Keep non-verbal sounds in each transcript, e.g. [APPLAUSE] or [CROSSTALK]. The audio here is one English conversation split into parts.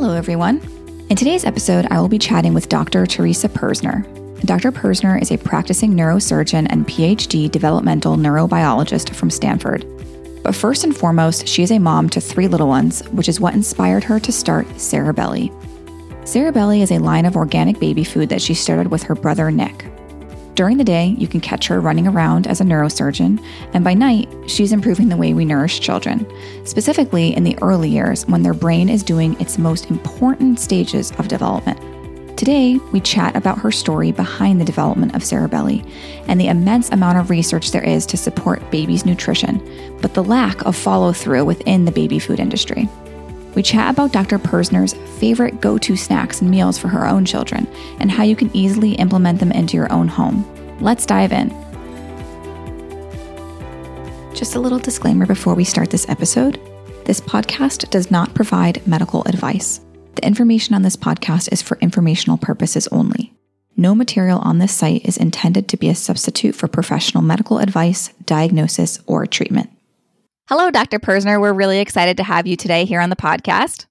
Hello, everyone. In today's episode, I will be chatting with Dr. Teresa Purzner. Dr. Purzner is a practicing neurosurgeon and PhD developmental neurobiologist from Stanford. But first and foremost, she is a mom to three little ones, which is what inspired her to start Cerebelly. Cerebelly is a line of organic baby food that she started with her brother Nick. During the day, you can catch her running around as a neurosurgeon, and by night, she's improving the way we nourish children, specifically in the early years when their brain is doing its most important stages of development. Today, we chat about her story behind the development of Cerebelly and the immense amount of research there is to support babies' nutrition, but the lack of follow through within the baby food industry. We chat about Dr. Purzner's favorite go to snacks and meals for her own children and how you can easily implement them into your own home. Let's dive in. Just a little disclaimer before we start this episode this podcast does not provide medical advice. The information on this podcast is for informational purposes only. No material on this site is intended to be a substitute for professional medical advice, diagnosis, or treatment. Hello, Dr. Purzner. We're really excited to have you today here on the podcast.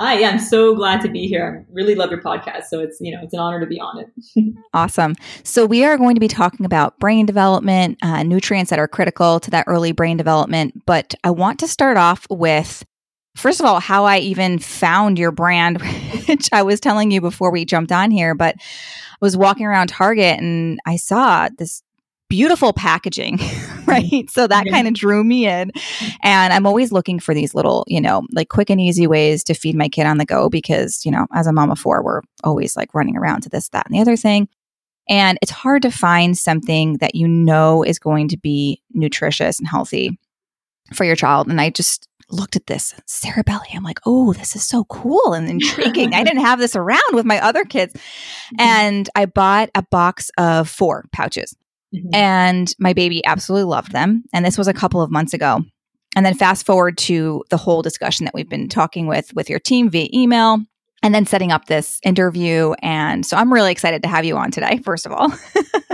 Hi, yeah, I'm so glad to be here. I really love your podcast, so it's you know it's an honor to be on it. [LAUGHS] awesome. So we are going to be talking about brain development, uh, nutrients that are critical to that early brain development. But I want to start off with first of all how I even found your brand, [LAUGHS] which I was telling you before we jumped on here. But I was walking around Target and I saw this beautiful packaging, [LAUGHS] [LAUGHS] right? So that kind of drew me in. And I'm always looking for these little, you know, like quick and easy ways to feed my kid on the go because, you know, as a mom of four, we're always like running around to this, that, and the other thing. And it's hard to find something that you know is going to be nutritious and healthy for your child. And I just looked at this Cerebelly. I'm like, oh, this is so cool and intriguing. I didn't have this around with my other kids. [LAUGHS] Mm-hmm. And I bought a box of four pouches. Mm-hmm. And my baby absolutely loved them. And this was a couple of months ago. And then fast forward to the whole discussion that we've been talking with with your team via email and then setting up this interview. And so I'm really excited to have you on today, first of all.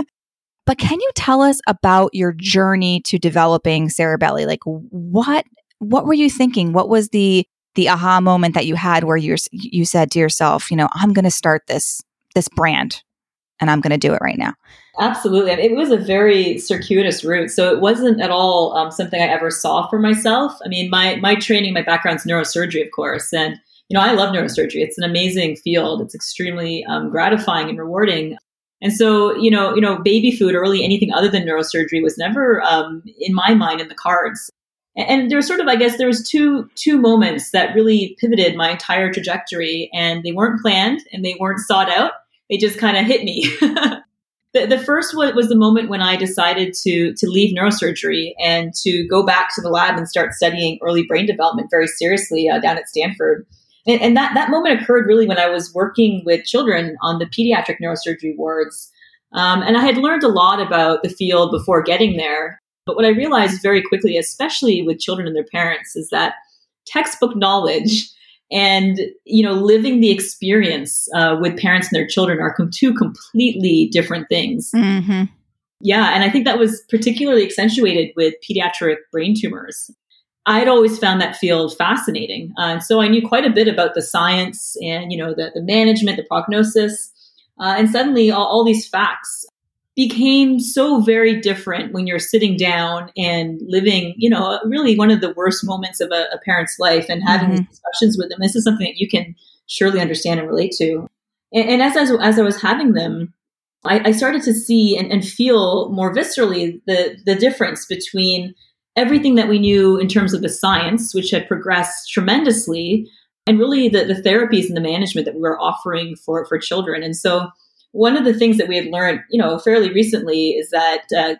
[LAUGHS] but can you tell us about your journey to developing Cerebelly? Like what what were you thinking? What was the the aha moment that you had where you you said to yourself, you know, I'm going to start this this brand and I'm going to do it right now? Absolutely. It was a very circuitous route. So it wasn't at all um, something I ever saw for myself. I mean, my, my training, my background's neurosurgery, of course. And, you know, I love neurosurgery. It's an amazing field. It's extremely um, gratifying and rewarding. And so, you know, you know, baby food or really anything other than neurosurgery was never, um, in my mind, in the cards. And, and there was sort of, I guess, there was two two moments that really pivoted my entire trajectory, and they weren't planned and they weren't sought out. They just kind of hit me. [LAUGHS] The, the first was, was the moment when I decided to to leave neurosurgery and to go back to the lab and start studying early brain development very seriously uh, down at Stanford. And, and, that, that moment occurred really when I was working with children on the pediatric neurosurgery wards. Um, and I had learned a lot about the field before getting there. But what I realized very quickly, especially with children and their parents, is that textbook knowledge and you know living the experience uh, with parents and their children are com- two completely different things mm-hmm. yeah and i think that was particularly accentuated with pediatric brain tumors i had always found that field fascinating uh, and so i knew quite a bit about the science and you know the, the management the prognosis uh, and suddenly all, all these facts became so very different when you're sitting down and living, you know, really one of the worst moments of a, a parent's life and having mm-hmm. these discussions with them. This is something that you can surely understand and relate to. And, and as, as, as I was having them, I, I started to see and, and feel more viscerally the, the difference between everything that we knew in terms of the science, which had progressed tremendously, and really the, the therapies and the management that we were offering for, for children. And so one of the things that we had learned, you know, fairly recently is that uh,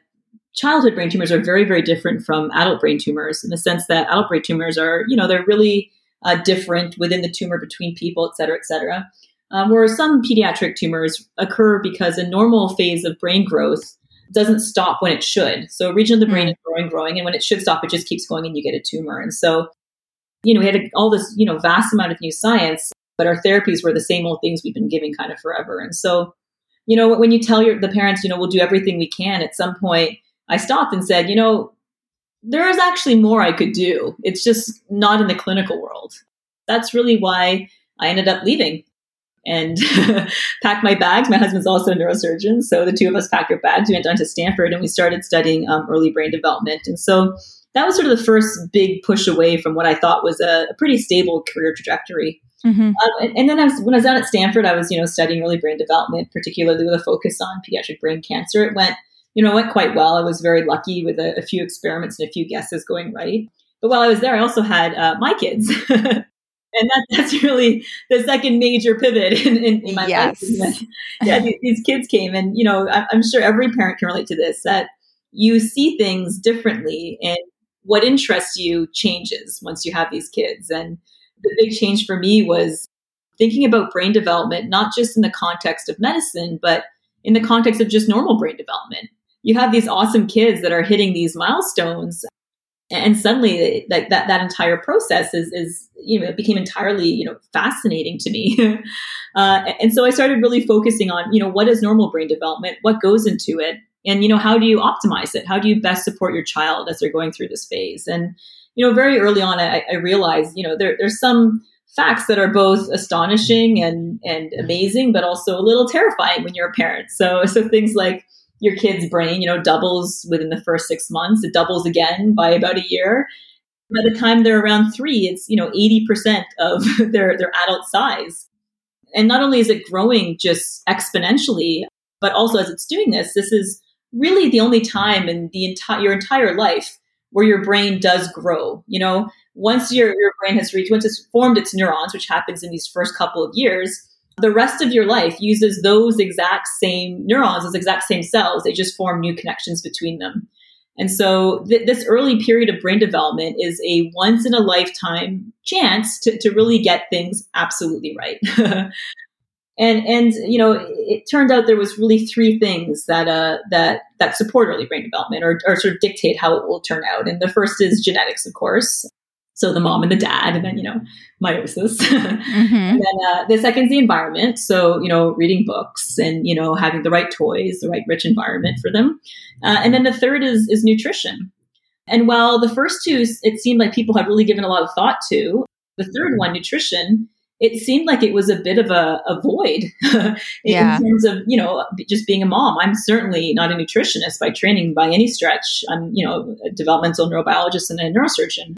childhood brain tumors are very, very different from adult brain tumors in the sense that adult brain tumors are, you know, they're really uh, different within the tumor between people, et cetera, et cetera. Um, whereas some pediatric tumors occur because a normal phase of brain growth doesn't stop when it should. So a region of the brain mm. is growing, growing, and when it should stop, it just keeps going and you get a tumor. And so, you know, we had a, all this, you know, vast amount of new science, but our therapies were the same old things we've been giving kind of forever. And so you know, when you tell your the parents, you know, we'll do everything we can, at some point I stopped and said, you know, there is actually more I could do. It's just not in the clinical world. That's really why I ended up leaving and [LAUGHS] packed my bags. My husband's also a neurosurgeon. So the two of us packed our bags. We went down to Stanford and we started studying um, early brain development. And so that was sort of the first big push away from what I thought was a, a pretty stable career trajectory. Mm-hmm. Um, and, and, then I was, when I was out at Stanford, I was, you know, studying early brain development, particularly with a focus on pediatric brain cancer. It went, you know, went quite well. I was very lucky with a, a few experiments and a few guesses going right. But while I was there, I also had uh, my kids. [LAUGHS] and that, that's really the second major pivot in, in, in my yes. life. [LAUGHS] yeah, these, these, kids came, and you know, I, I'm sure every parent can relate to this. That you see things differently, and what interests you changes once you have these kids. And the big change for me was thinking about brain development, not just in the context of medicine, but in the context of just normal brain development. You have these awesome kids that are hitting these milestones and suddenly like that that entire process is is you know it became entirely you know fascinating to me. [LAUGHS] Uh, and so i started really focusing on you know what is normal brain development? What goes into it? And you know how do you optimize it? How do you best support your child as they're going through this phase? And you know very early on i, I realized you know there, there's some facts that are both astonishing and and amazing but also a little terrifying when you're a parent so so things like your kid's brain, you know, doubles within the first six months. It doubles again by about a year. By the time they're around three, it's, you know, 80% of [LAUGHS] their, their adult size. And not only is it growing just exponentially, but also as it's doing this, this is really the only time in the entire your entire life where your brain does grow. You know, once your, your brain has reached, once it's formed its neurons, which happens in these first couple of years, the rest of your life uses those exact same neurons, those exact same cells. They just form new connections between them. And so th- this early period of brain development is a once in a lifetime chance to, to really get things absolutely right. [LAUGHS] and and you know it turned out there was really three things that uh, that that support early brain development or, or sort of dictate how it will turn out. And the first is genetics, of course. So the mom and the dad, and then, you know, meiosis. [LAUGHS] mm-hmm. And then uh, the second is the environment. So, you know, reading books and, you know, having the right toys, the right rich environment for them. Uh, and then the third is, is nutrition. And while the first two, it seemed like people had really given a lot of thought to, the third one, nutrition, it seemed like it was a bit of a, a void [LAUGHS] in, yeah. terms of you know just being a mom. I'm certainly not a nutritionist by training by any stretch. I'm you know a developmental neurobiologist and a neurosurgeon.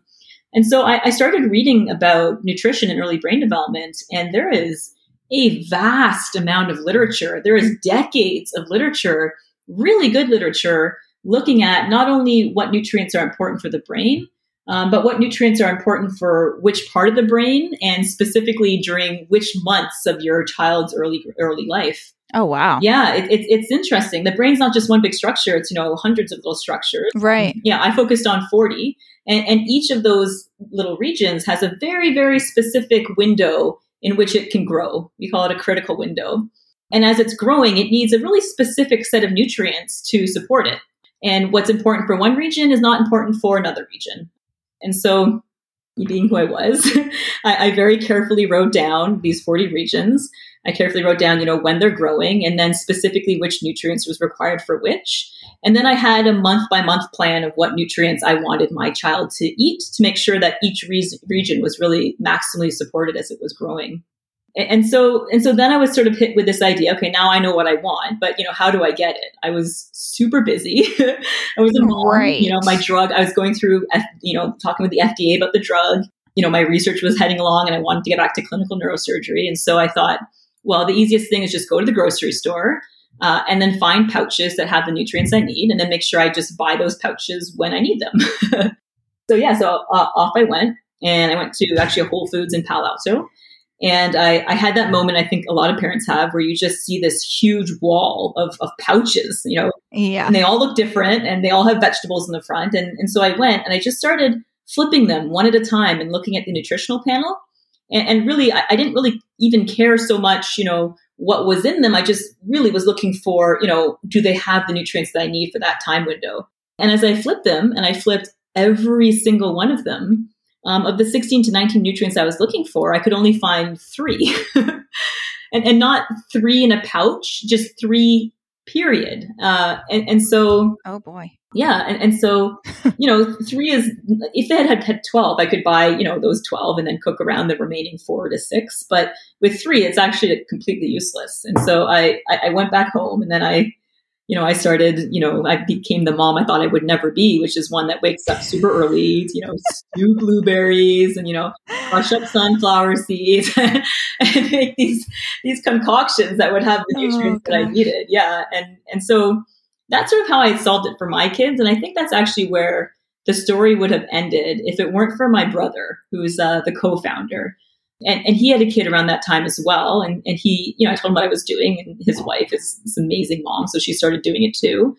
And so I, I started reading about nutrition and early brain development, and there is a vast amount of literature. There is decades of literature, really good literature, looking at not only what nutrients are important for the brain, um, but what nutrients are important for which part of the brain, and specifically during which months of your child's early early life. Oh wow! Yeah, it, it, it's interesting. The brain's not just one big structure; it's you know hundreds of little structures. Right. Yeah, I focused on forty, and, and each of those little regions has a very very specific window in which it can grow. We call it a critical window. And as it's growing, it needs a really specific set of nutrients to support it. And what's important for one region is not important for another region. And so, being who I was, [LAUGHS] I, I very carefully wrote down these 40 regions I carefully wrote down, you know, when they're growing and then specifically which nutrients was required for which. And then I had a month by month plan of what nutrients I wanted my child to eat to make sure that each re- region was really maximally supported as it was growing. And so, and so then I was sort of hit with this idea. Okay, now I know what I want, but you know, how do I get it? I was super busy. [LAUGHS] I was a mom. Right. You know, my drug. I was going through, you know, talking with the FDA about the drug. You know, my research was heading along, and I wanted to get back to clinical neurosurgery. And so I thought, well, the easiest thing is just go to the grocery store uh, and then find pouches that have the nutrients I need, and then make sure I just buy those pouches when I need them. [LAUGHS] so yeah, so uh, off I went, and I went to actually a Whole Foods in Palo Alto. And I, I, had that moment I think a lot of parents have where you just see this huge wall of, of pouches, you know, yeah. and they all look different and they all have vegetables in the front. And, and so I went and I just started flipping them one at a time and looking at the nutritional panel and, and really I, I didn't really even care so much you know what was in them i just really was looking for you know do they have the nutrients that i need for that time window and as i flipped them and i flipped every single one of them um, of the 16 to 19 nutrients i was looking for i could only find three [LAUGHS] and, and not three in a pouch just three period uh, and, and so oh boy Yeah, and, and so [LAUGHS] you know, three is if they had, had had twelve, I could buy you know those twelve and then cook around the remaining four to six. But with three, it's actually completely useless. And so I I went back home and then I you know, I started, you know, I became the mom I thought I would never be, which is one that wakes up super early, you know, stew [LAUGHS] blueberries and, you know, crush up sunflower seeds [LAUGHS] and make these, these concoctions that would have the oh, nutrients oh, that I needed. Yeah. And, and so that's sort of how I solved it for my kids. And I think that's actually where the story would have ended if it weren't for my brother, who's uh, the co-founder and, and he had a kid around that time as well. And, and he, you know, I told him what I was doing, and his wife is this amazing mom, so she started doing it too.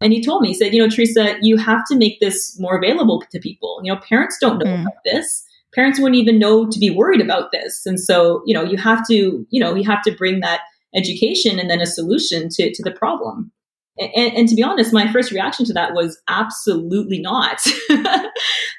And he told me, he said, you know, Teresa, you have to make this more available to people. You know, parents don't know mm. about this. Parents wouldn't even know to be worried about this. And so, you know, you have to, you know, you have to bring that education and then a solution to, to the problem. And, and, to be honest, my first reaction to that was absolutely not. [LAUGHS]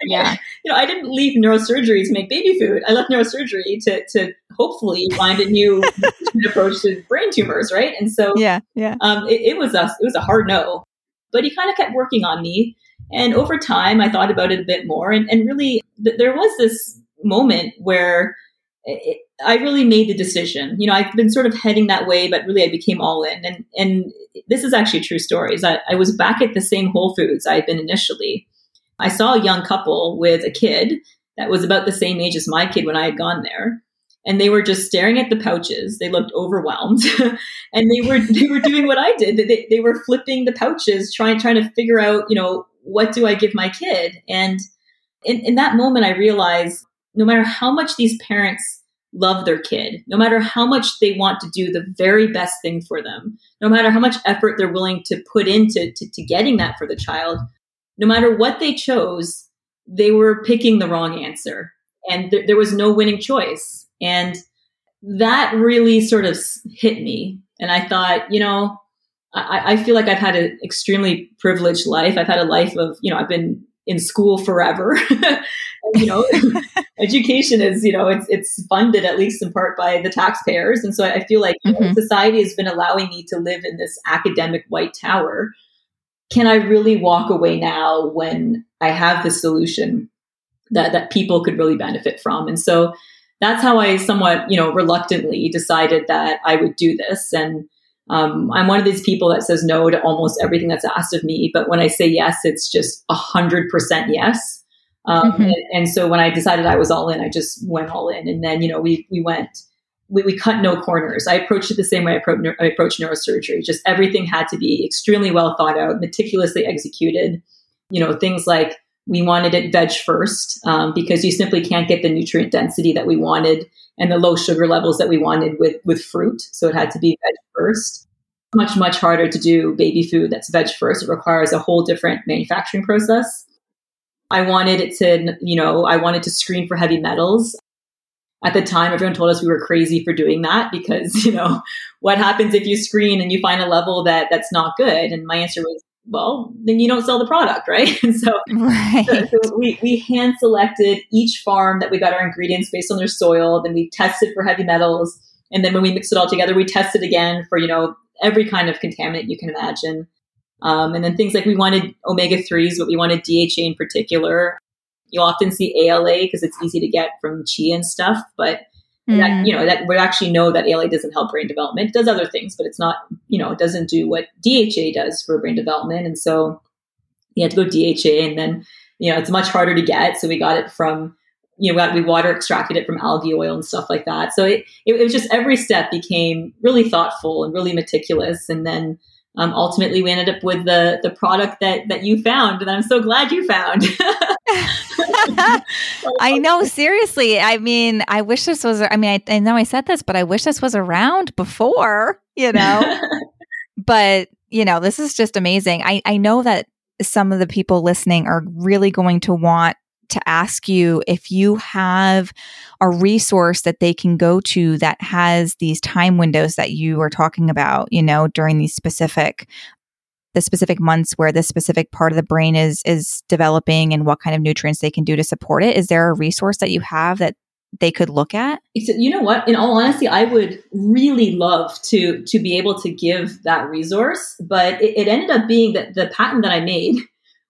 yeah. You know, I didn't leave neurosurgery to make baby food. I left neurosurgery to, to hopefully find a new [LAUGHS] approach to brain tumors, right? And so, yeah, yeah. Um, it, it was a it was a hard no, but he kind of kept working on me. And over time, I thought about it a bit more, and, and really, th- there was this moment where it, I really made the decision. You know, I've been sort of heading that way, but really I became all in. And and this is actually a true story. Is I, I was back at the same Whole Foods I had been initially. I saw a young couple with a kid that was about the same age as my kid when I had gone there. And they were just staring at the pouches. They looked overwhelmed, [LAUGHS] and they were they were doing what I did. They, they were flipping the pouches, trying trying to figure out, you know, what do I give my kid? And in, in that moment, I realized no matter how much these parents love their kid, no matter how much they want to do the very best thing for them, no matter how much effort they're willing to put into to, to getting that for the child, no matter what they chose, they were picking the wrong answer. And th- there was no winning choice. And that really sort of hit me. And I thought, you know, I, I feel like I've had an extremely privileged life. I've had a life of, you know, I've been in school forever. [LAUGHS] you know, [LAUGHS] education is, you know, it's it's funded at least in part by the taxpayers, and so I feel like mm-hmm. know, society has been allowing me to live in this academic white tower. Can I really walk away now when I have the solution that that people could really benefit from? And so that's how I somewhat, you know, reluctantly decided that I would do this and um, I'm one of these people that says no to almost everything that's asked of me, but when I say yes, it's just a hundred percent yes. Um, mm-hmm. and, and, so when I decided I was all in, I just went all in. And then you know we we went we, we cut no corners. I approached it the same way I, pro- I approached neurosurgery. Just everything had to be extremely well thought out, meticulously executed. You know things like we wanted it veg first um, because you simply can't get the nutrient density that we wanted and the low sugar levels that we wanted with with fruit. So it had to be veg first. Much much harder to do baby food that's veg first. It requires a whole different manufacturing process. I wanted it to, you know, I wanted to screen for heavy metals. At the time, everyone told us we were crazy for doing that because, [LAUGHS] you know, what happens if you screen and you find a level that that's not good? And my answer was, well, then you don't sell the product, [LAUGHS] right? And so, right. so, so we, we hand selected each farm that we got our ingredients based on their soil. Then we tested for heavy metals. And then when we mix it all together, we tested again for, you know, every kind of contaminant you can imagine. Um, and then things like we wanted omega 3s, but we wanted DHA in particular. You often see ALA because it's easy to get from chia and stuff, but Mm. That, you know, that we actually know that ALA doesn't help brain development. It does other things, but it's not, you know, it doesn't do what DHA does for brain development. And so you had to go DHA and then, you know, it's much harder to get. So we got it from, you know, we water extracted it from algae oil and stuff like that. So it, it, it was just every step became really thoughtful and really meticulous. And then um, ultimately we ended up with the the product that that you found and i'm so glad you found. [LAUGHS] I know seriously. I mean i wish this was i mean I, I know i said this but i wish this was around before you know? [LAUGHS] But you know this is just amazing. I i know that some of the people listening are really going to want to ask you if you have a resource that they can go to that has these time windows that you are talking about, you know, during these specific the specific months where this specific part of the brain is is developing and what kind of nutrients they can do to support it. Is there a resource that you have that they could look at? You know what? In all honesty, I would really love to to be able to give that resource, but it, it ended up being that the patent that I made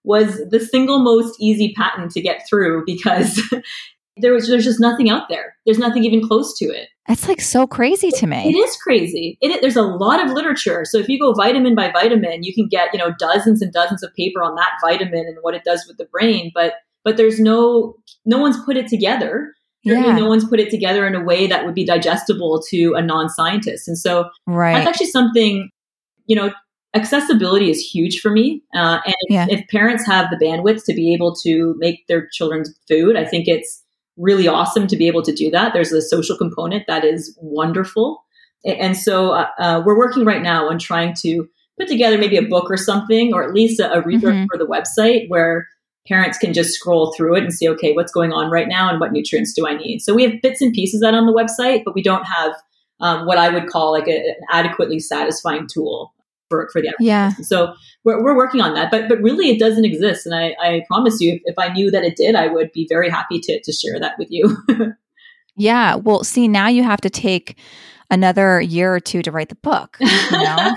was the single most easy patent to get through because [LAUGHS] there was there's just nothing out there. There's nothing even close to it. That's like so crazy to me. It is crazy. It, there's a lot of literature. So if you go vitamin by vitamin, you can get you know dozens and dozens of paper on that vitamin and what it does with the brain. But but there's no no one's put it together. Yeah. No one's put it together in a way that would be digestible to a non-scientist. And so right. that's actually something you know accessibility is huge for me. Uh, and if, yeah. if, parents have the bandwidth to be able to make their children's food, I think it's really awesome to be able to do that. There's a social component that is wonderful. And so uh, uh, we're working right now on trying to put together maybe a book or something, or at least a, a resource mm-hmm. for the website where parents can just scroll through it and see, okay, what's going on right now and what nutrients do I need? So we have bits and pieces that on the website, but we don't have um, what I would call like a, an adequately satisfying tool for, for the yeah. So we're, we're working on that, but but really it doesn't exist. And I, I promise you, if, if I knew that it did, I would be very happy to to share that with you. [LAUGHS] yeah. Well, see, now you have to take another year or two to write the book. You know? [LAUGHS]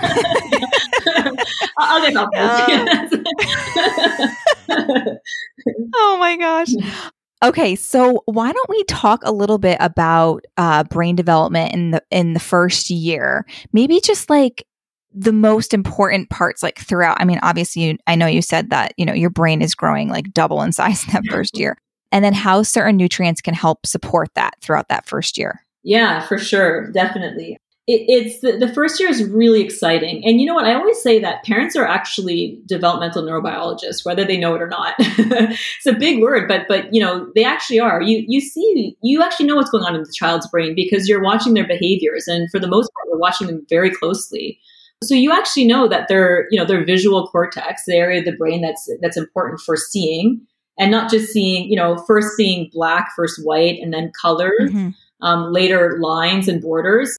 I'll get help. [LAUGHS] oh my gosh. Okay, so why don't we talk a little bit about uh, brain development in the in the first year? Maybe just like the most important parts like throughout. I mean obviously you, i know you said that you know your brain is growing like double in size in [LAUGHS] that first year. And then how certain nutrients can help support that throughout that first year. Yeah for sure. Definitely. It, it's the, the first year is really exciting. And you know what? I always say that parents are actually developmental neurobiologists whether they know it or not. [LAUGHS] It's a big word but but you know they actually are. You you see you actually know what's going on in the child's brain because you're watching their behaviors. And for the most part we're watching them very closely so you actually know that their, you know, their visual cortex, the area of the brain that's that's important for seeing, and not just seeing, you know, first seeing black, first white, and then colors, mm-hmm. um, later lines and borders.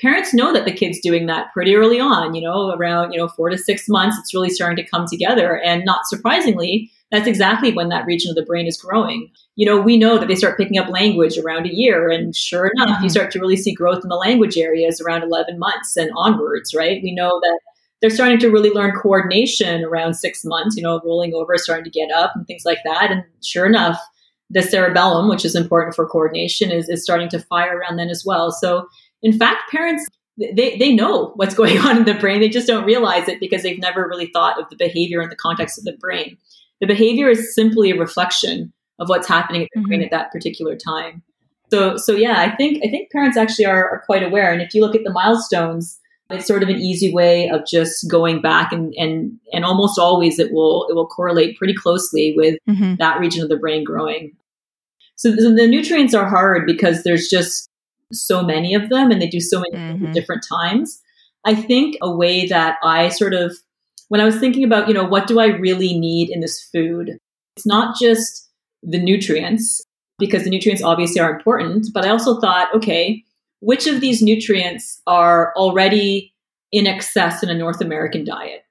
Parents know that the kid's doing that pretty early on, you know, around, you know, four to six months, it's really starting to come together. And not surprisingly, that's exactly when that region of the brain is growing. You know, we know that they start picking up language around a year. And sure enough, mm-hmm. you start to really see growth in the language areas around 11 months and onwards, right? We know that they're starting to really learn coordination around six months, you know, rolling over, starting to get up and things like that. And sure enough, the cerebellum, which is important for coordination, is, is starting to fire around then as well. So, in fact, parents they, they know what's [LAUGHS] going on in the brain. They just don't realize it because they've never really thought of the behavior in the context of the brain. The behavior is simply a reflection of what's happening at the mm-hmm. brain at that particular time. So, so yeah, I think I think parents actually are, are quite aware. And if you look at the milestones, it's sort of an easy way of just going back and and and almost always it will it will correlate pretty closely with mm-hmm. that region of the brain growing. So, so, the nutrients are hard because there's just so many of them and they do so many mm-hmm. different times. I think a way that I sort of when I was thinking about, you know, what do I really need in this food? It's not just the nutrients, because the nutrients obviously are important, but I also thought, okay, which of these nutrients are already in excess in a North American diet?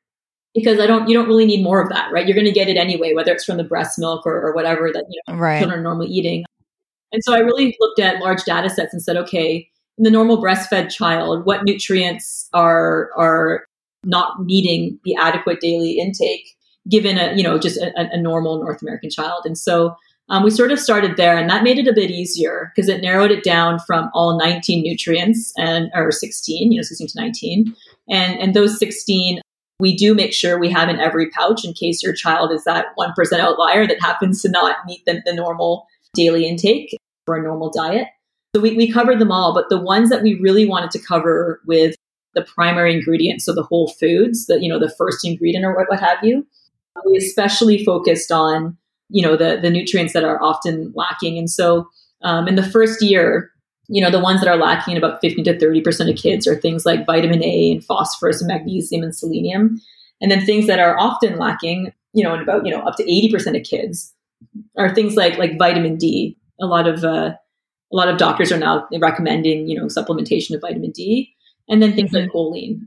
Because I don't, you don't really need more of that, right? You're going to get it anyway, whether it's from the breast milk or, or whatever that you know, right. children are normally eating. And so I really looked at large data sets and said, okay, in the normal breastfed child, what nutrients are are not meeting the adequate daily intake given a you know just a, a normal North American child. And so um, we sort of started there, and that made it a bit easier because it narrowed it down from all 19 nutrients and or 16, you know, 16 to 19, and and those 16 we do make sure we have in every pouch in case your child is that one percent outlier that happens to not meet the, the normal daily intake for a normal diet. So we, we covered them all, but the ones that we really wanted to cover with the primary ingredients, so the whole foods, the you know the first ingredient or what, what have you. We especially focused on you know the the nutrients that are often lacking, and so um, in the first year, you know the ones that are lacking in about fifty to thirty percent of kids are things like vitamin A and phosphorus and magnesium and selenium, and then things that are often lacking, you know, in about you know up to eighty percent of kids are things like like vitamin D. A lot of uh, a lot of doctors are now recommending you know supplementation of vitamin D and then things mm-hmm. like choline.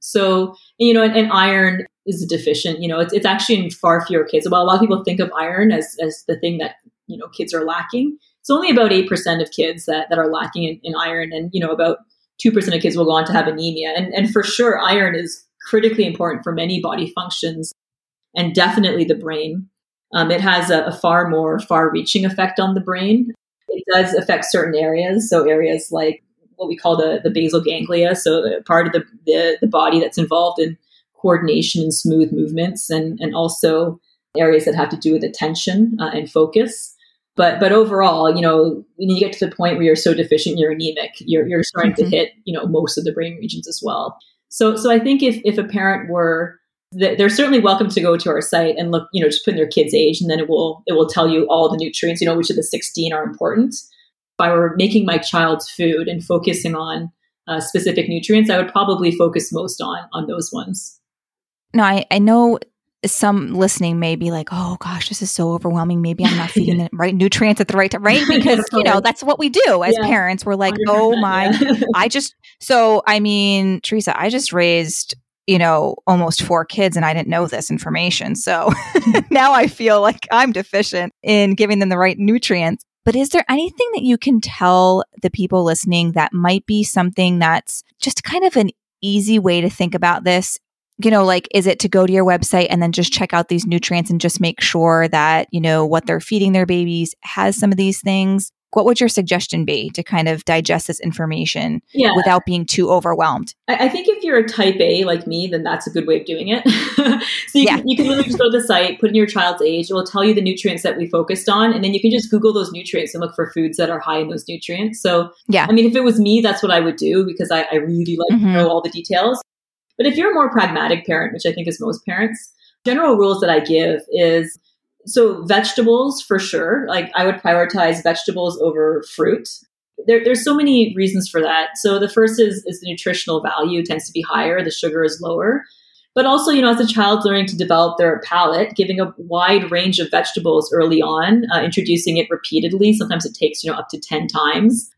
So, you know, and, and, iron is deficient. You know, it's, it's actually in far fewer kids. Well, a lot of people think of iron as, as the thing that you know kids are lacking. It's only about 8% of kids that, that are lacking in, in iron and you know about 2% of kids will go on to have anemia. And, and for sure, iron is critically important for many body functions and definitely the brain. Um, it has a, a far more far reaching effect on the brain. It does affect certain areas. So, areas like what we call the, the basal ganglia, so part of the, the, the body that's involved in coordination and smooth movements, and, and also areas that have to do with attention uh, and focus. But but overall, you know, when you get to the point where you're so deficient, you're anemic, you're, you're starting mm-hmm. to hit, you know, most of the brain regions as well. So so I think if if a parent were they're certainly welcome to go to our site and look, you know, just put in their kid's age, and then it will it will tell you all the nutrients, you know, which of the 16 are important. I were making my child's food and focusing on uh, specific nutrients, I would probably focus most on on those ones. No, I, I know some listening may be like, oh gosh, this is so overwhelming. Maybe I'm not [LAUGHS] feeding the right nutrients at the right time, right? [LAUGHS] Because, you know, that's what we do as yeah. parents. We're like, oh my, yeah. [LAUGHS] I just, so I mean, Teresa, I just raised, you know, almost four kids and I didn't know this information. So now I feel like I'm deficient in giving them the right nutrients. But is there anything that you can tell the people listening that might be something that's just kind of an easy way to think about this you know, like, is it to go to your website and then just check out these nutrients and just make sure that, you know, what they're feeding their babies has some of these things? What would your suggestion be to kind of digest this information yeah. without being too overwhelmed? I think if you're a type A like me, then that's a good way of doing it. [LAUGHS] so you, yeah. can, you can literally just go to the site, put in your child's age, it will tell you the nutrients that we focused on, and then you can just Google those nutrients and look for foods that are high in those nutrients. So, yeah, I mean, if it was me, that's what I would do because I, I really like mm-hmm. to know all the details. But if you're a more pragmatic parent, which I think is most parents, general rules that I give is so vegetables for sure. Like I would prioritize vegetables over fruit. There, there's so many reasons for that. So the first is is the nutritional value tends to be higher, the sugar is lower. But also, you know, as a child learning to develop their palate, giving a wide range of vegetables early on, uh, introducing it repeatedly. Sometimes it takes, you know, up to 10 times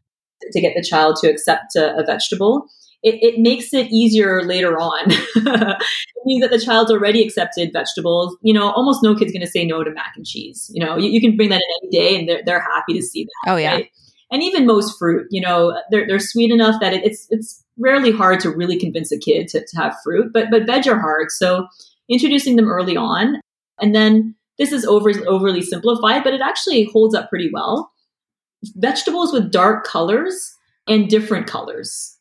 to get the child to accept a, a vegetable it, it makes it easier later on. [LAUGHS] it means that the child's already accepted vegetables. You know, almost no kid's going to say no to mac and cheese. You know, you, you, can bring that in any day and they're, they're happy to see that. Oh, yeah. Right? And even most fruit, you know, they're, they're sweet enough that it, it's, it's rarely hard to really convince a kid to, to have fruit, but, but veg are hard. So introducing them early on. And then this is over, overly simplified, but it actually holds up pretty well. Vegetables with dark colors and different colors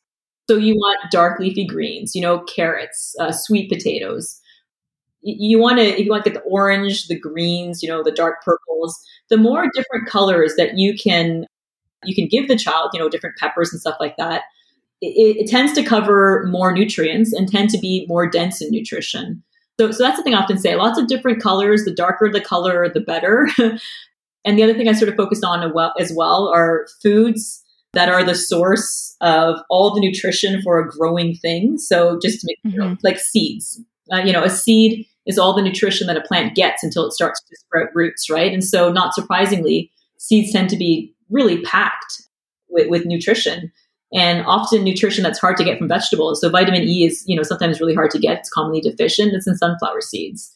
so you want dark leafy greens, you know, carrots, uh, sweet potatoes. You want to, if you want to get the orange, the greens, you know, the dark purples, the more different colors that you can, you can give the child, you know, different peppers and stuff like that. It, it tends to cover more nutrients and tend to be more dense in nutrition. So, so that's the thing I often say. Lots of different colors. The darker the color, the better. [LAUGHS] and the other thing I sort of focused on as well are foods that are the source of all the nutrition for a growing thing. So just to make mm-hmm. you know, like seeds, uh, you know, a seed is all the nutrition that a plant gets until it starts to sprout roots, right? And so, not surprisingly, seeds tend to be really packed with, with nutrition and often nutrition that's hard to get from vegetables. So vitamin E is, you know, sometimes really hard to get. It's commonly deficient. It's in sunflower seeds.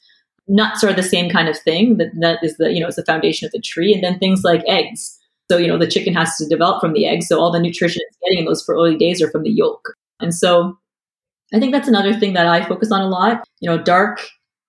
Nuts are the same kind of thing. That that is the, you know, it's the foundation of the tree. And then things like eggs so, you know, the chicken has to develop from the egg. So all the nutrition it's getting in those early days are from the yolk. And so I think that's another thing that I focus on a lot. You know, dark,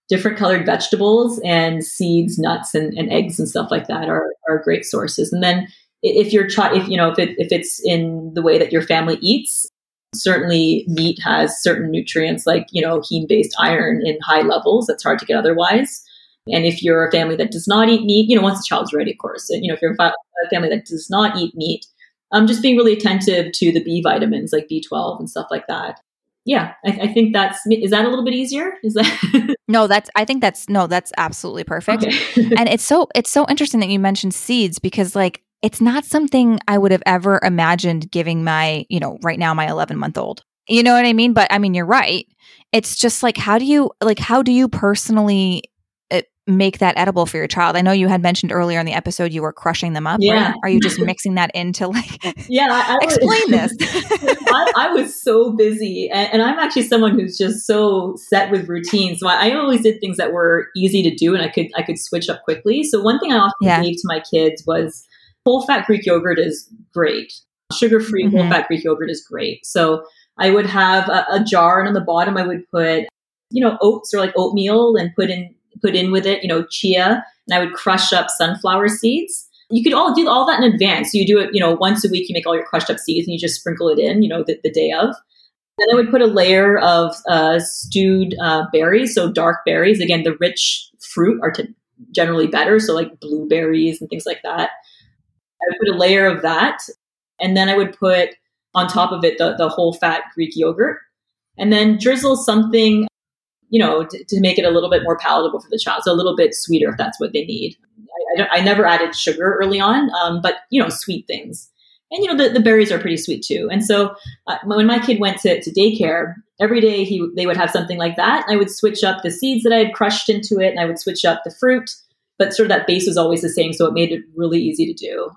different colored vegetables and seeds, nuts, and, and eggs and stuff like that are, are great sources. And then if you're if you know, if it if it's in the way that your family eats, certainly meat has certain nutrients like you know heme based iron in high levels. That's hard to get otherwise. And if you're a family that does not eat meat, you know, once the child's ready, of course, you know, if you're a family that does not eat meat, um, just being really attentive to the B vitamins like B12 and stuff like that. Yeah, I, I think that's is that a little bit easier? Is that [LAUGHS] no? That's I think that's no, that's absolutely perfect. Okay. and it's so it's so interesting that you mentioned seeds because like it's not something I would have ever imagined giving my you know right now my 11 month old. You know what I mean? But I mean you're right. It's just like how do you like how do you personally make that edible for your child? I know you had mentioned earlier in the episode you were crushing them up. Yeah. Right? Are you just [LAUGHS] mixing that into like? Yeah. I, I explain [LAUGHS] this. I, I, was so busy, and, and, I'm actually someone who's just so set with routines. So I, I, always did things that were easy to do, and I could I could switch up quickly. So one thing I often yeah. gave to my kids was whole fat Greek yogurt is great. Sugar free mm-hmm. whole fat Greek yogurt is great. So I would have a, a jar, and on the bottom I would put you know oats or like oatmeal, and put in put in with it, you know, chia, and I would crush up sunflower seeds. You could all do all that in advance. So you do it, you know, once a week. You make all your crushed up seeds and you just sprinkle it in, you know, the, the day of. Then I would put a layer of uh, stewed uh, berries, so dark berries. Again, the rich fruit are t- generally better, so like blueberries and things like that. I would put a layer of that, and then I would put on top of it the, the whole fat Greek yogurt, and then drizzle something you know, to, to, make it a little bit more palatable for the child. So a little bit sweeter if that's what they need. I, I, I never added sugar early on, um, but you know, sweet things. And you know, the, the berries are pretty sweet too. And so uh, when my kid went to, to daycare, every day he they would have something like that. I would switch up the seeds that I had crushed into it, and I would switch up the fruit. But sort of that base was always the same, so it made it really easy to do.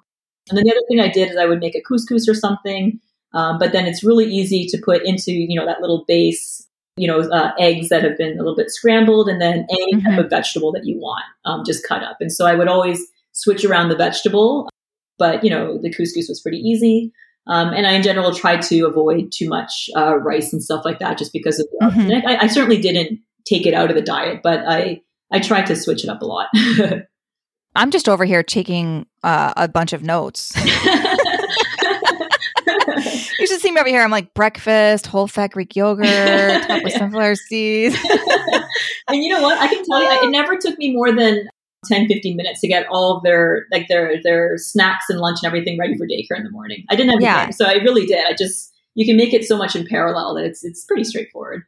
And then the other thing I did is I would make a couscous or something. Um, but then it's really easy to put into you know that little base you know, uh, eggs that have been a little bit scrambled, and then any mm-hmm. type of vegetable that you want, um, just cut up. And so I would always switch around the vegetable, but you know, the couscous was pretty easy. Um, and I, in general, tried to avoid too much uh, rice and stuff like that, just because of. Mm-hmm. I, I, certainly didn't take it out of the diet, but I I tried to switch it up a lot. [LAUGHS] I'm just over here taking uh, a bunch of notes. [LAUGHS] [LAUGHS] you should see me over here. I'm like breakfast, whole fat Greek yogurt, top with [LAUGHS] sunflower seeds. [LAUGHS] and you know what? I can tell you, it never took me more than 10, 15 minutes to get all of their like their their snacks and lunch and everything ready for daycare in the morning. I didn't have yeah. time, so I really did. I just you can make it so much in parallel that it's it's pretty straightforward.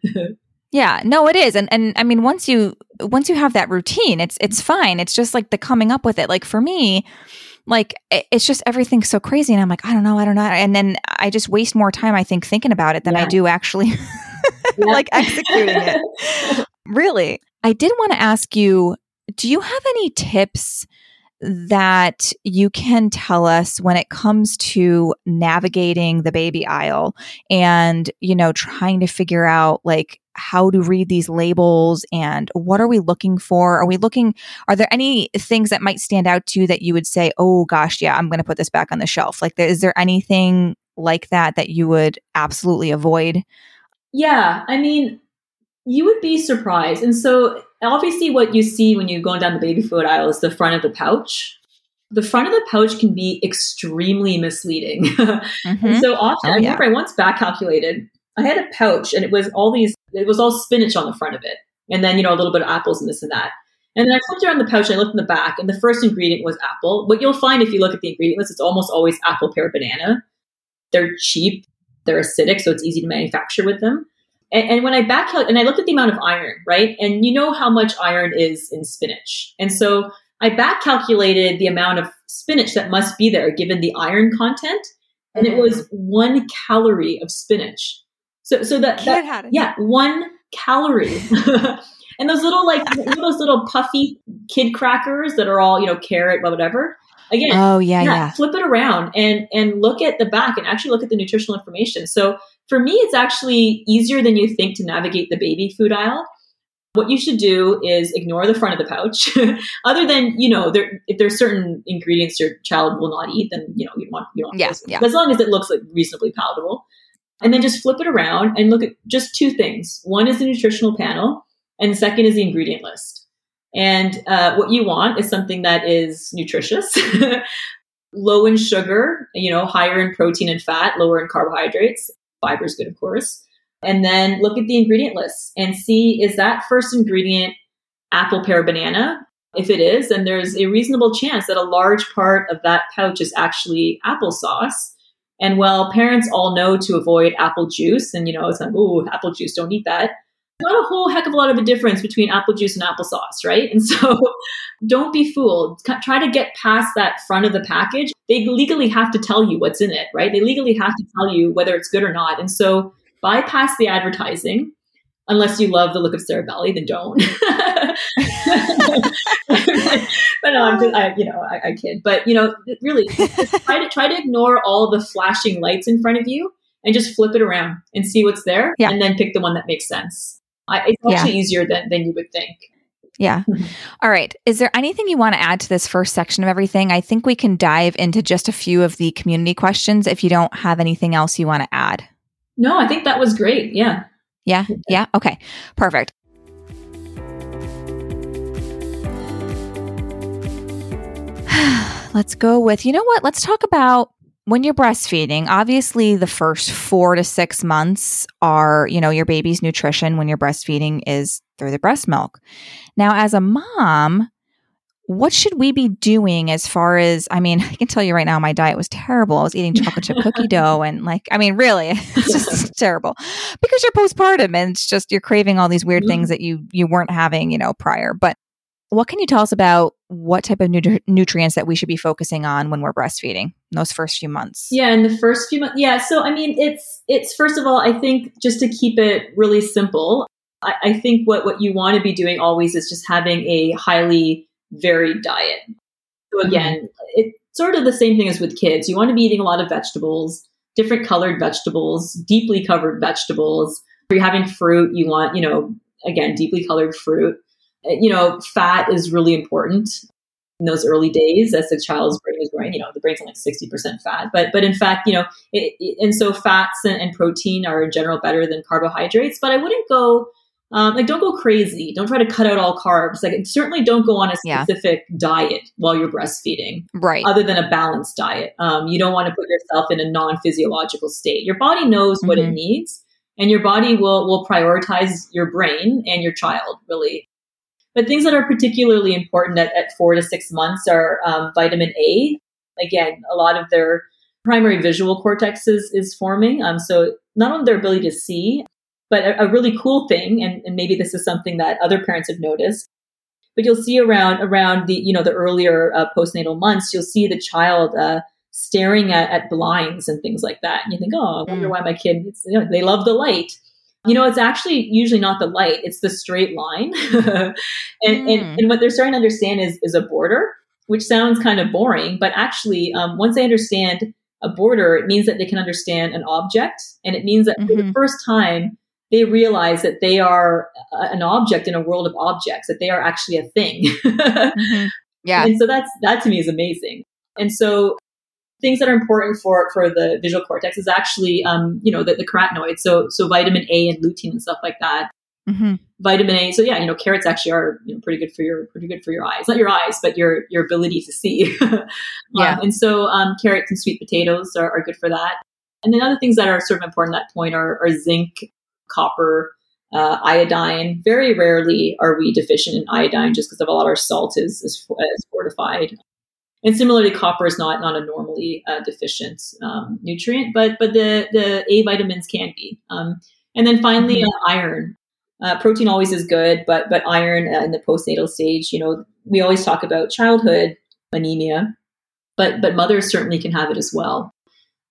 yeah, no, it is, and and I mean once you once you have that routine, it's it's fine. It's just like the coming up with it. Like for me, like it's just everything's so crazy. And i'm like i don't know i don't know. And then i just waste more time i think thinking about it than yeah. i do actually [LAUGHS] like executing it. [LAUGHS] Really i did want to ask you do you have any tips that you can tell us when it comes to navigating the baby aisle and you know trying to figure out like how to read these labels and what are we looking for? Are we looking, are there any things that might stand out to you that you would say, oh gosh, yeah, I'm going to put this back on the shelf? Like, is there anything like that that you would absolutely avoid? Yeah, I mean, you would be surprised. And so, obviously, what you see when you're going down the baby food aisle is the front of the pouch. The front of the pouch can be extremely misleading. [LAUGHS] mm-hmm. so often, oh, I remember. I once back calculated I had a pouch and it was all these, it was all spinach on the front of it. And then, you know, a little bit of apples and this and that. And then I flipped around the pouch and I looked in the back and the first ingredient was apple. What you'll find if you look at the ingredient list, it's almost always apple, pear, banana. They're cheap, they're acidic, so it's easy to manufacture with them. And, and when I back and I looked at the amount of iron, right? And you know how much iron is in spinach. And so I back calculated the amount of spinach that must be there given the iron content. And it mm-hmm. was one calorie of spinach. So, so that, that yeah, one calorie. [LAUGHS] and those little like those little puffy kid crackers that are all you know carrot, whatever. Again, oh yeah, yeah, yeah. Flip it around and and look at the back and actually look at the nutritional information. So for me, it's actually easier than you think to navigate the baby food aisle. What you should do is ignore the front of the pouch. [LAUGHS] Other than you know, there if there's certain ingredients your child will not eat, then you know you want you want yeah, yeah. as long as it looks like reasonably palatable and then just flip it around and look at just two things. One is the nutritional panel, and the second is the ingredient list. And uh, what you want is something that is nutritious, [LAUGHS] low in sugar, you know, higher in protein and fat, lower in carbohydrates. Fiber is good, of course. And then look at the ingredient list and see is that first ingredient apple, pear, banana? If it is, then there's a reasonable chance that a large part of that pouch is actually applesauce and while parents all know to avoid apple juice, and you know, it's like, oh, apple juice, don't eat that. Not a whole heck of a lot of a difference between apple juice and applesauce, right? And [LAUGHS] so don't be fooled. Try to get past that front of the package. They legally have to tell you what's in it, right? They legally have to tell you whether it's good or not. And so bypass the advertising unless you love the look of Cerebelly, then don't. [LAUGHS] no, I'm just, I, you know, I, I kid. But, you know, really, [LAUGHS] try to, try to ignore all the flashing lights in front of you and just flip it around and see what's there Yeah. and then pick the one that makes sense. I, it's Yeah. actually easier than, than you would think. Yeah. [LAUGHS] All right. Is there anything you want to add to this first section of everything? I think we can dive into just a few of the community questions if you don't have anything else you want to add. No, I think that was great. Yeah. Yeah. [LAUGHS] Yeah. Okay. Perfect. Let's go with, you know what? Let's talk about when you're breastfeeding. Obviously, the first four to six months are, you know, your baby's nutrition when you're breastfeeding is through the breast milk. Now, as a mom, what should we be doing as far as I mean, [LAUGHS] I can tell you right now my diet was terrible. I was eating chocolate chip cookie [LAUGHS] dough and like I mean really [LAUGHS] it's just terrible. Because you're postpartum and it's just you're craving all these weird things mm-hmm. that you you weren't having, you know, prior. But what can you tell us about what type of nutri- nutrients that we should be focusing on when we're breastfeeding in those first few months? Yeah, in the first few months. Yeah, so I mean, it's it's first of all, I think just to keep it really simple, I, I think what what you want to be doing always is just having a highly varied diet. So mm-hmm. again, it's sort of the same thing as with kids. You want to be eating a lot of vegetables, different colored vegetables, deeply covered vegetables. If you're having fruit, you want you know again deeply colored fruit. You know, fat is really important in those early days as the child's brain is growing. You know, the brain's only like sixty percent fat, but but in fact, you know, it, it- and so fats and, and protein are in general better than carbohydrates. But I wouldn't go um, like don't go crazy. Don't try to cut out all carbs. Like certainly don't go on a Yeah. specific diet while you're breastfeeding, Right. other than a balanced diet. Um, you don't want to put yourself in a non-physiological state. Your body knows what it Mhm. needs, and your body will will prioritize your brain and your child really. But things that are particularly important at, at four to six months are um, vitamin A. Again, a lot of their primary visual cortex is, is forming. Um, so not only their ability to see, but a, a really cool thing, and, and maybe this is something that other parents have noticed, but you'll see around around the you know the earlier uh, postnatal months, you'll see the child uh, staring at, at blinds and things like that, and you think, oh, I wonder Mm. why my kid you know, they love the light. You know, it's actually usually not the light; it's the straight line. [LAUGHS] and, Mm. and and what they're starting to understand is is a border, which sounds kind of boring, but actually, um, once they understand a border, it means that they can understand an object, and it means that for the Mhm. first time they realize that they are a- an object in a world of objects, that they are actually a thing. [LAUGHS] Mhm. Yeah. And so that's that to me is amazing. And so things that are important for for the visual cortex is actually um, you know the, the carotenoids. So so vitamin A and lutein and stuff like that. Mhm. Vitamin A. So yeah, you know carrots actually are you know, pretty good for your pretty good for your eyes. Not your eyes, but your your ability to see. [LAUGHS] Yeah. Um, and so um, carrots and sweet potatoes are, are good for that. And then other things that are sort of important at that point are, are zinc, copper, uh, iodine. Very rarely are we deficient in iodine just because of a lot of our salt is, is, is fortified. And similarly, copper is not not a normally uh, deficient um, nutrient, but but the the A vitamins can be. Um, and then finally, Mhm. uh, iron. Uh, protein always is good, but but iron uh, in the postnatal stage, you know, we always talk about childhood anemia, but but mothers certainly can have it as well.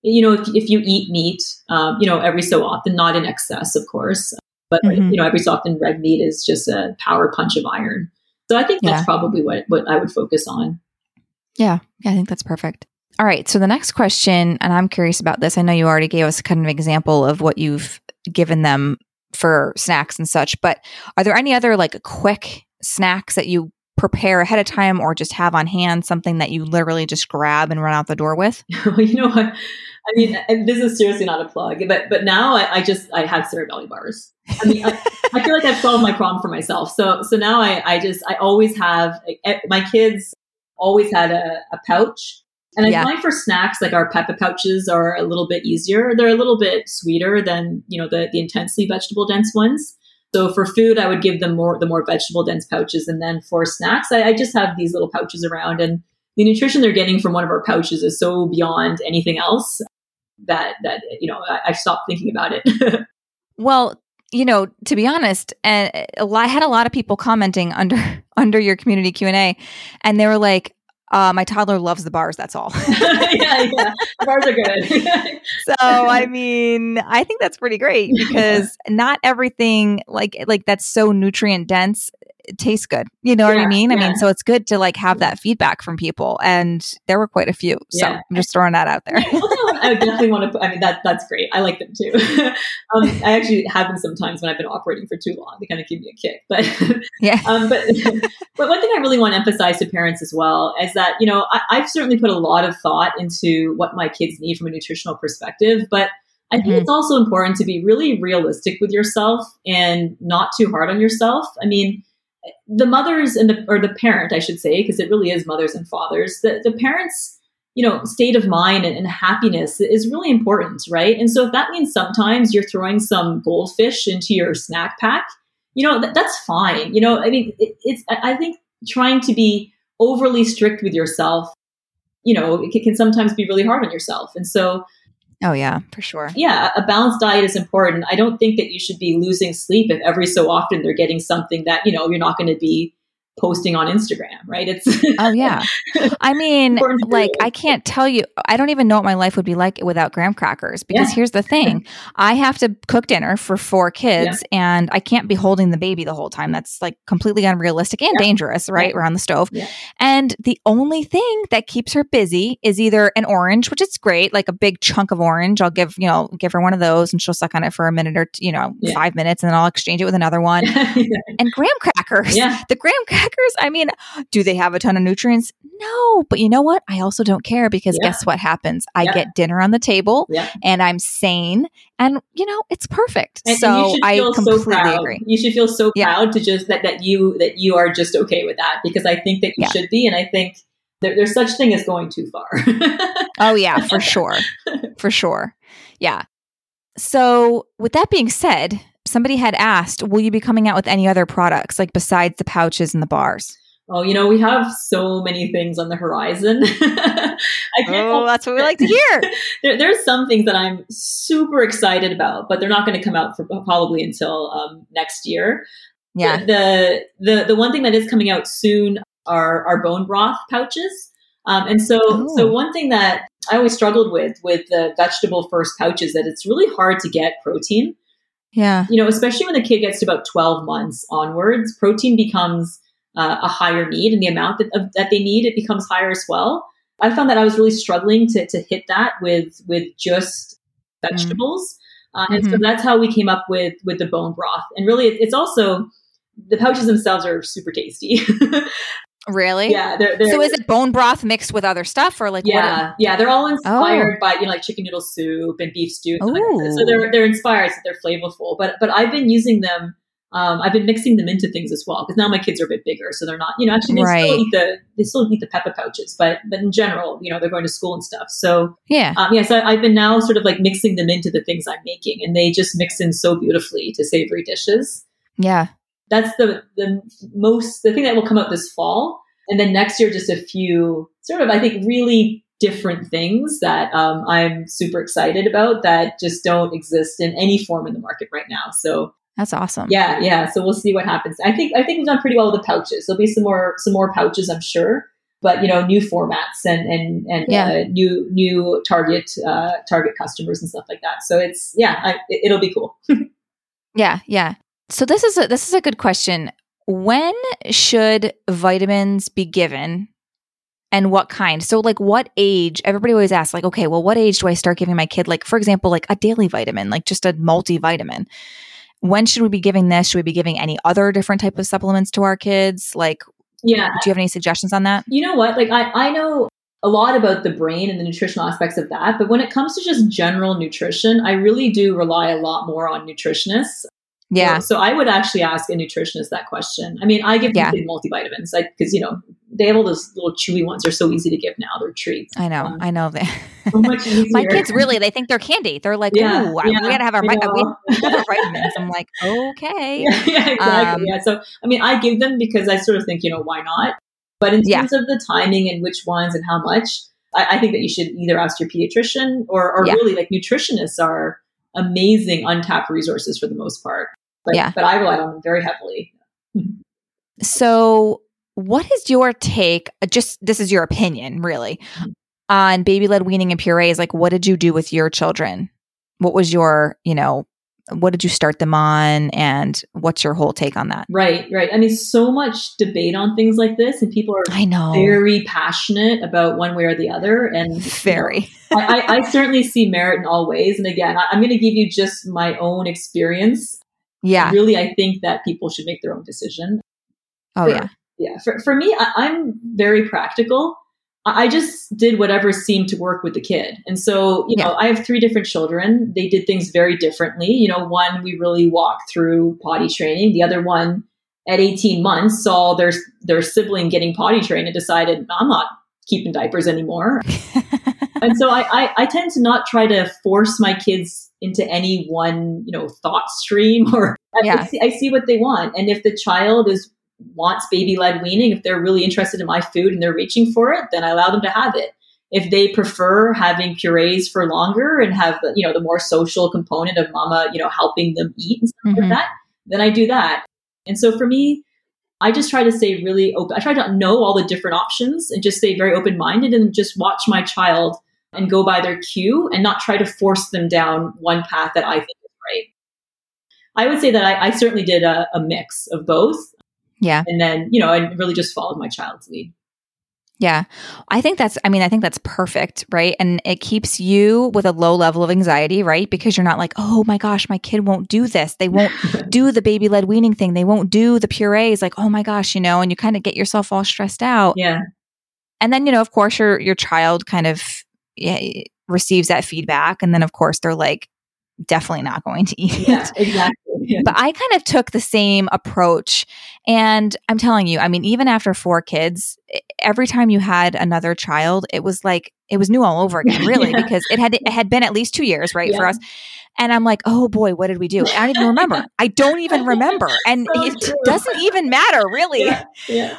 You know, if, if you eat meat, um, you know, every so often, not in excess, of course, but Mhm. you know, every so often, red meat is just a power punch of iron. So I think that's Yeah. probably what what I would focus on. Yeah. Yeah. I think that's perfect. All right. So the next question, and I'm curious about this. I know you already gave us kind of an example of what you've given them for snacks and such, but are there any other like quick snacks that you prepare ahead of time or just have on hand, something that you literally just grab and run out the door with? [LAUGHS] you know what? I mean, this is seriously not a plug, but but now I, I just I have Cerebelly bars. I mean, I, I feel like I've solved my problem for myself. So so now I I just I always have eh, my kids always had a, a pouch. And I Yeah. find for snacks, like our Peppa pouches are a little bit easier. They're a little bit sweeter than you know the the intensely vegetable dense ones. So for food, I would give them more the more vegetable dense pouches, and then for snacks, I, I just have these little pouches around, and the nutrition they're getting from one of our pouches is so beyond anything else that that you know I, I've stopped thinking about it. [LAUGHS] Well, you know, to be honest, eh, and I had a lot of people commenting under [LAUGHS] under your community Q and A, and they were like, uh, "My toddler loves the bars. That's all." [LAUGHS] yeah, yeah, the bars are good. [LAUGHS] so I mean, I think that's pretty great [LAUGHS] because not everything like like that's so nutrient dense it tastes good. You know yeah, what I mean? I yeah. mean, so it's good to like have that feedback from people. And there were quite a few. So yeah. I'm just throwing that out there. I definitely want to put, I mean, that, that's great. I like them too. [LAUGHS] um, I actually have them sometimes when I've been operating for too long. They kind of give me a kick, but [LAUGHS] yeah. um, but, [LAUGHS] but one thing I really want to emphasize to parents as well is that, you know, I, I've certainly put a lot of thought into what my kids need from a nutritional perspective, but I think mm-hmm. it's also important to be really realistic with yourself and not too hard on yourself. I mean, the mothers and the or the parent, I should say, because it really is mothers and fathers. The the parents, you know, state of mind and, and, happiness is really important, right? And so if that means sometimes you're throwing some goldfish into your snack pack, you know, th- that's fine. You know, I mean, it, it's I think trying to be overly strict with yourself, you know, it can sometimes be really hard on yourself. And so Oh, yeah, for sure. Yeah, a balanced diet is important. I don't think that you should be losing sleep if every so often they're getting something that, you know, you're not going to be posting on Instagram, right? It's Oh yeah. [LAUGHS] I mean, like I can't tell you I don't even know what my life would be like without graham crackers because yeah. here's the thing. [LAUGHS] I have to cook dinner for four kids yeah. and I can't be holding the baby the whole time. That's like completely unrealistic and yeah. dangerous, right? Around the stove. And the only thing that keeps her busy is either an orange, which is great, like a big chunk of orange. I'll give, you know, give her one of those and she'll suck on it for a minute or, you know, 5 minutes and then I'll exchange it with another one. [LAUGHS] and graham crackers. Yeah. The graham crackers crackers, I mean, do they have a ton of nutrients? No, but you know what? I also don't care because yeah. guess what happens? I yeah. get dinner on the table yeah. and I'm sane and you know, it's perfect. And, so and I completely so agree. You should feel so proud to just that that you that you are just okay with that because I think that you should be and I think there, there's such thing as going too far. [LAUGHS] oh yeah, for sure. For sure. Yeah. So, with that being said, somebody had asked, will you be coming out with any other products like besides the pouches and the bars? Oh, you know, we have so many things on the horizon. [LAUGHS] oh, that's what we like to hear. [LAUGHS] there, there's some things that I'm super excited about, but they're not going to come out for probably until um, next year. Yeah. The, the the one thing that is coming out soon are our bone broth pouches. Um, and so, Ooh. so one thing that I always struggled with with the vegetable first pouches that it's really hard to get protein. Yeah. You know, especially when the kid gets to about 12 months onwards, protein becomes uh, a higher need and the amount that, of, that they need, it becomes higher as well. I found that I was really struggling to, to hit that with, with just vegetables. Mm. Uh, and mm-hmm. so that's how we came up with, with the bone broth. And really, it, it's also, the pouches themselves are super tasty. [LAUGHS] Really? Yeah. They're, they're, so is it bone broth mixed with other stuff, or like? Yeah, are, yeah. They're all inspired oh. by you know like chicken noodle soup and beef stew. And like so they're they're inspired. So they're flavorful. But but I've been using them. Um, I've been mixing them into things as well because now my kids are a bit bigger, so they're not. You know, actually they right. still eat the they still eat the peppa pouches, but but in general, you know, they're going to school and stuff. So yeah, um, yeah. So I've been now sort of like mixing them into the things I'm making, and they just mix in so beautifully to savory dishes. Yeah, that's the the most the thing that will come out this fall and then next year, just a few sort of, I think, really different things that um, I'm super excited about that just don't exist in any form in the market right now. So that's awesome. Yeah, yeah. So we'll see what happens. I think I think we've done pretty well with the pouches. There'll be some more some more pouches, I'm sure. But you know, new formats and and and yeah. uh, new new target uh, target customers and stuff like that. So it's yeah, I, it, will be cool. [LAUGHS] yeah, yeah. So this is a this is a good question. When should vitamins be given and what kind? So, like, what age? Everybody always asks, like, okay, well, what age do I start giving my kid, like, for example, like a daily vitamin, like just a multivitamin? When should we be giving this? Should we be giving any other different type of supplements to our kids? Like, yeah. Do you have any suggestions on that? You know what? Like, I, I know a lot about the brain and the nutritional aspects of that. But when it comes to just general nutrition, I really do rely a lot more on nutritionists. Yeah. So, I would actually ask a nutritionist that question. I mean, I give yeah. multivitamins because, you know, they have all those little chewy ones. They're so easy to give now. They're treats. I know. Um, I know. [LAUGHS] So My kids really, they think they're candy. They're like, yeah, ooh, yeah, we got to have our, vi- [LAUGHS] our vitamins. I'm like, okay. Yeah, [LAUGHS] yeah exactly. Um, yeah. So, I mean, I give them because I sort of think, you know, why not? But in terms of the timing and which ones and how much, I, I think that you should either ask your pediatrician or, or really like nutritionists are amazing untapped resources for the most part. But, yeah. but I relied on them very heavily. so, what is your take? Uh, just this is your opinion, really, mm-hmm. on baby led weaning and purees. Like, what did you do with your children? What was your, you know, what did you start them on and what's your whole take on that right right i mean so much debate on things like this and people are i know very passionate about one way or the other and very you know, [LAUGHS] I, I, certainly see merit in all ways and again I, i'm going to give you just my own experience yeah really i think that people should make their own decision oh for, yeah yeah for, for me I, i'm very practical I just did whatever seemed to work with the kid. And so, you know, I have three different children. They did things very differently. You know, one we really walked through potty training. The other one at 18 months saw their their sibling getting potty trained and decided, I'm not keeping diapers anymore. [LAUGHS] and so I, I, I tend to not try to force my kids into any one, you know, thought stream or [LAUGHS] yeah. I, see, I see what they want. And if the child is wants baby led weaning, if they're really interested in my food and they're reaching for it, then I allow them to have it. If they prefer having purees for longer and have the, you know, the more social component of mama, you know, helping them eat and stuff mm-hmm. like that, then I do that. And so for me, I just try to stay really open. I try to know all the different options and just stay very open minded and just watch my child and go by their cue and not try to force them down one path that I think is right. I would say that I, I certainly did a, a, mix of both. Yeah. And then, you know, I really just followed my child's lead. Yeah. I think that's, I mean, I think that's perfect, right? And it keeps you with a low level of anxiety, right? Because you're not like, oh my gosh, my kid won't do this. They won't [LAUGHS] do the baby led weaning thing. They won't do the purees. Like, oh my gosh, you know, and you kind of get yourself all stressed out. Yeah. And then, you know, of course, your, your child kind of receives that feedback. And then, of course, they're like, definitely not going to [LAUGHS] eat yeah, Exactly. Yeah. But I kind of took the same approach. And I'm telling you, I mean, even after four kids, every time you had another child, it was like it was new all over [LAUGHS] again, really, yeah. because it had it had been at least two years, right, for us. And I'm like, oh boy, what did we do? I don't even remember. I don't even [LAUGHS] remember. And so it true. doesn't even matter, really. Yeah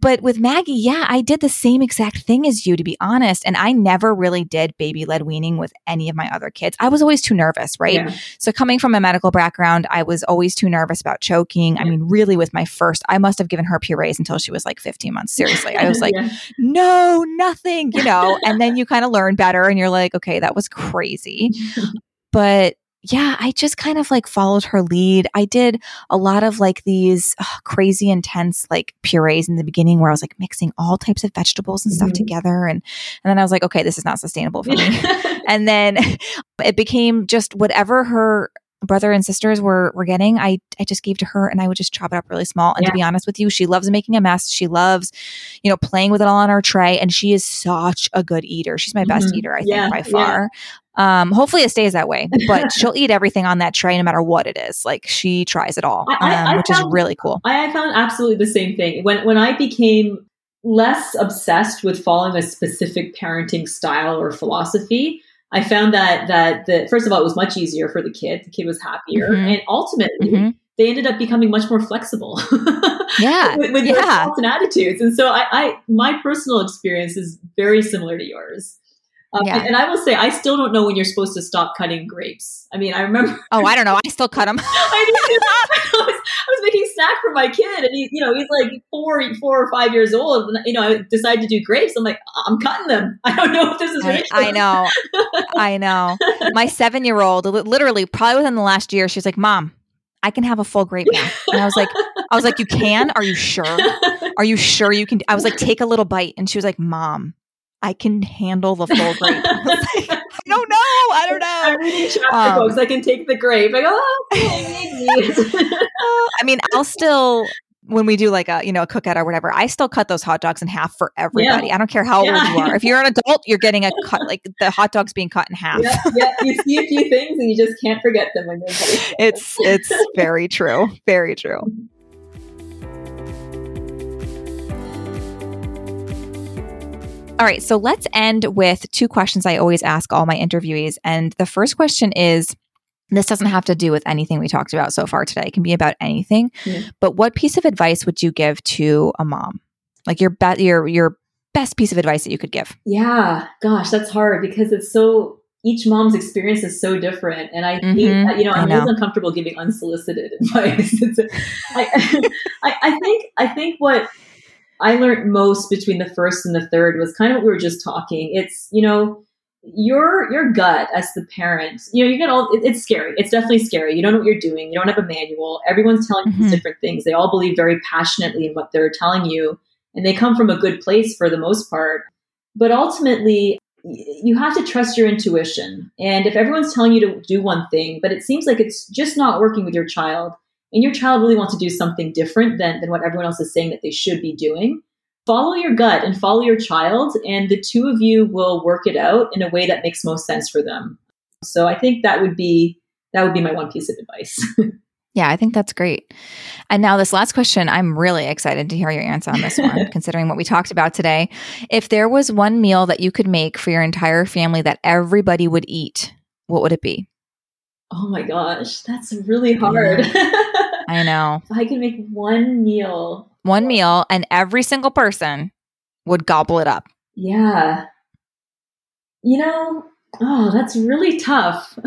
but with Maggie, yeah, I did the same exact thing as you, to be honest. And I never really did baby led weaning with any of my other kids. I was always too nervous, right? Yeah. So, coming from a medical background, I was always too nervous about choking. Yeah. I mean, really, with my first, I must have given her purees until she was like 15 months. [LAUGHS] Seriously. I was like, yeah. no, nothing, you know? and then you kind of learn better and you're like, okay, that was crazy. [LAUGHS] but yeah, I just kind of like followed her lead. I did a lot of like these ugh, crazy intense like purees in the beginning where I was like mixing all types of vegetables and stuff mm-hmm. together and and then I was like, okay, this is not sustainable for me. [LAUGHS] and then [LAUGHS] it became just whatever her brother and sisters were were getting, I I just gave to her and I would just chop it up really small. And yeah. to be honest with you, she loves making a mess. She loves, you know, playing with it all on her tray. And she is such a good eater. She's my mm-hmm. best eater, I yeah. think, by far. Um, hopefully it stays that way, but [LAUGHS] she'll eat everything on that tray no matter what it is. Like she tries it all, I, um, I, which found, is really cool. I found absolutely the same thing. When when I became less obsessed with following a specific parenting style or philosophy, I found that that the first of all it was much easier for the kid. The kid was happier, mm-hmm. and ultimately mm-hmm. they ended up becoming much more flexible. [LAUGHS] yeah, with, with yeah. their thoughts and attitudes. And so I, I, my personal experience is very similar to yours. Um, yeah. and, and, I will say, I still don't know when you're supposed to stop cutting grapes. I mean, I remember. Oh, I don't know. I still cut them. [LAUGHS] [LAUGHS] I, was, I, was, making snack for my kid, and he, you know, he's like four, four or five years old. And, you know, I decided to do grapes. I'm like, I'm cutting them. [LAUGHS] I don't know if this is. I, I know. I know. My seven year old, literally, probably within the last year, she's like, "Mom, I can have a full grape now." And I was like, "I was like, you can? Are you sure? Are you sure you can?" I was like, "Take a little bite," and she was like, "Mom." I can handle the full grape. [LAUGHS] [LAUGHS] I, don't know. I don't know. I'm reading chapter um, books. I can take the grape. I go, oh, I mean, [LAUGHS] I'll still when we do like a you know a cookout or whatever, I still cut those hot dogs in half for everybody. Yeah. I don't care how yeah. old you are. If you're an adult, you're getting a cut like the hot dogs being cut in half. Yeah, yeah. you see a few things and you just can't forget them when it's it's very true. Very true. All right, so let's end with two questions I always ask all my interviewees. And the first question is this doesn't have to do with anything we talked about so far today. It can be about anything. Mm-hmm. But what piece of advice would you give to a mom? Like your be- your your best piece of advice that you could give? Yeah, gosh, that's hard because it's so each mom's experience is so different, and I, mm-hmm. hate, you know, I'm always uncomfortable giving unsolicited [LAUGHS] advice. I, [LAUGHS] I, I think I think what I learned most between the first and the third was kind of what we were just talking. It's, you know, your your gut as the parent, you know, you get all it, it's scary. It's definitely scary. You don't know what you're doing. You don't have a manual. Everyone's telling mm-hmm. you different things. They all believe very passionately in what they're telling you, and they come from a good place for the most part. But ultimately, you have to trust your intuition. And if everyone's telling you to do one thing, but it seems like it's just not working with your child, and your child really wants to do something different than, than what everyone else is saying that they should be doing, follow your gut and follow your child, and the two of you will work it out in a way that makes most sense for them. So I think that would be that would be my one piece of advice. [LAUGHS] yeah, I think that's great. And now this last question, I'm really excited to hear your answer on this one, [LAUGHS] considering what we talked about today. If there was one meal that you could make for your entire family that everybody would eat, what would it be? Oh my gosh, that's really hard. [LAUGHS] I know. [LAUGHS] if I could make one meal one meal and every single person would gobble it up. Yeah. You know, oh, that's really tough. [LAUGHS]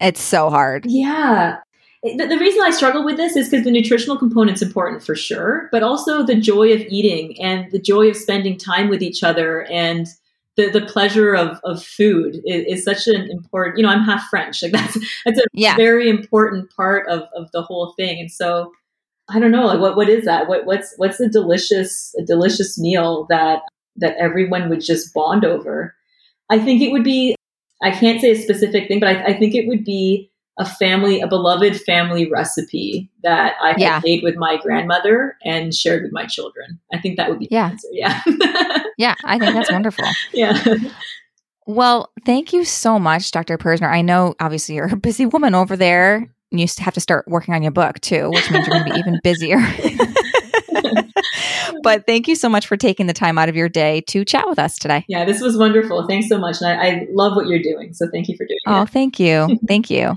it's so hard. Yeah. The, the, reason I struggle with this is because the nutritional component's important for sure, but also the joy of eating and the joy of spending time with each other and the, the pleasure of, of food is, is such an important, you know, I'm half French. Like [LAUGHS] that's, that's a yeah. very important part of, of the whole thing. And so I don't know, like what what is that? What what's what's a delicious a delicious meal that that everyone would just bond over? I think it would be I can't say a specific thing, but I, I think it would be a family, a beloved family recipe that I yeah. made with my grandmother and shared with my children. I think that would be yeah, yeah, [LAUGHS] yeah. I think that's wonderful. Yeah. Well, thank you so much, Dr. Purzner. I know obviously you're a busy woman over there And you have to start working on your book too, which means you're going to be even busier. [LAUGHS] but thank you so much for taking the time out of your day to chat with us today. Yeah, this was wonderful. Thanks so much. And I, I love what you're doing. So thank you for doing oh, it. Oh, thank you. thank you.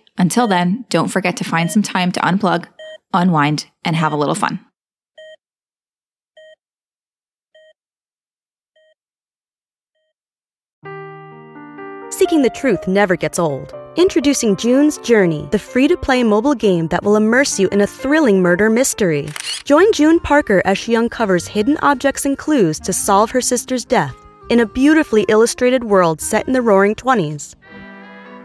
Until then, don't forget to find some time to unplug, unwind, and have a little fun. Seeking the truth never gets old. Introducing June's Journey, the free to play mobile game that will immerse you in a thrilling murder mystery. Join June Parker as she uncovers hidden objects and clues to solve her sister's death in a beautifully illustrated world set in the roaring 20s.